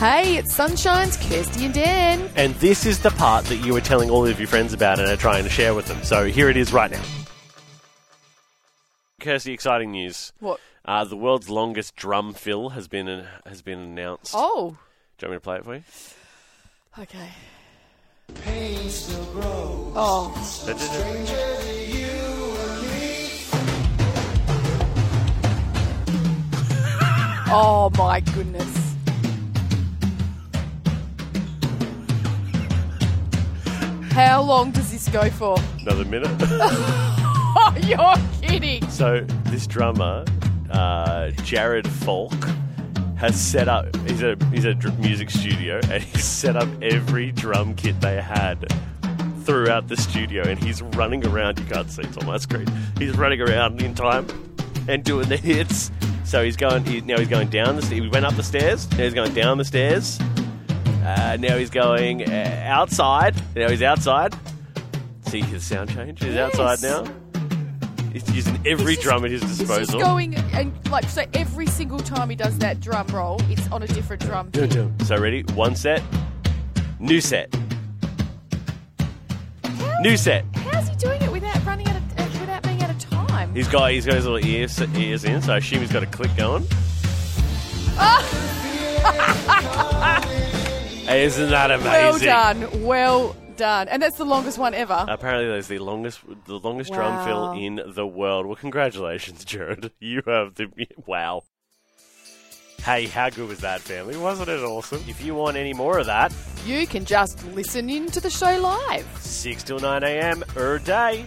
Hey, it's Sunshine's Kirsty and Dan. And this is the part that you were telling all of your friends about and are trying to share with them. So here it is right now. Kirsty, exciting news. What? Uh, the world's longest drum fill has been has been announced. Oh, Do you want me to play it for you? okay. Oh, oh my goodness. How long does this go for? Another minute. Oh, you're kidding. so this drummer, uh, Jared Falk, has set up. He's a he's a music studio, and he's set up every drum kit they had throughout the studio, and he's running around. You can't see it's on my screen. He's running around in time and doing the hits. So he's going. He, now he's going down the. He went up the stairs. Now he's going down the stairs. Uh, now he's going uh, outside. Now he's outside. See his sound change. He's Yes. outside now. He's using every He's just- drum at his disposal. He's just going and like so every single time he does that drum roll, it's on a different drum. kit. So ready? One set. New set. New set. How's he doing it without running out of uh, without being out of time? He's got he's got his little ears ears in, so I assume he's got a click going. Isn't that amazing? well done, well done, and that's the longest one ever. Apparently, that's the longest the longest drum Wow. fill in the world. Well, congratulations, Jared. You have the wow. Hey, how good was that, family? Wasn't it awesome? If you want any more of that, you can just listen in to the show live. 6 till 9 a.m. er day.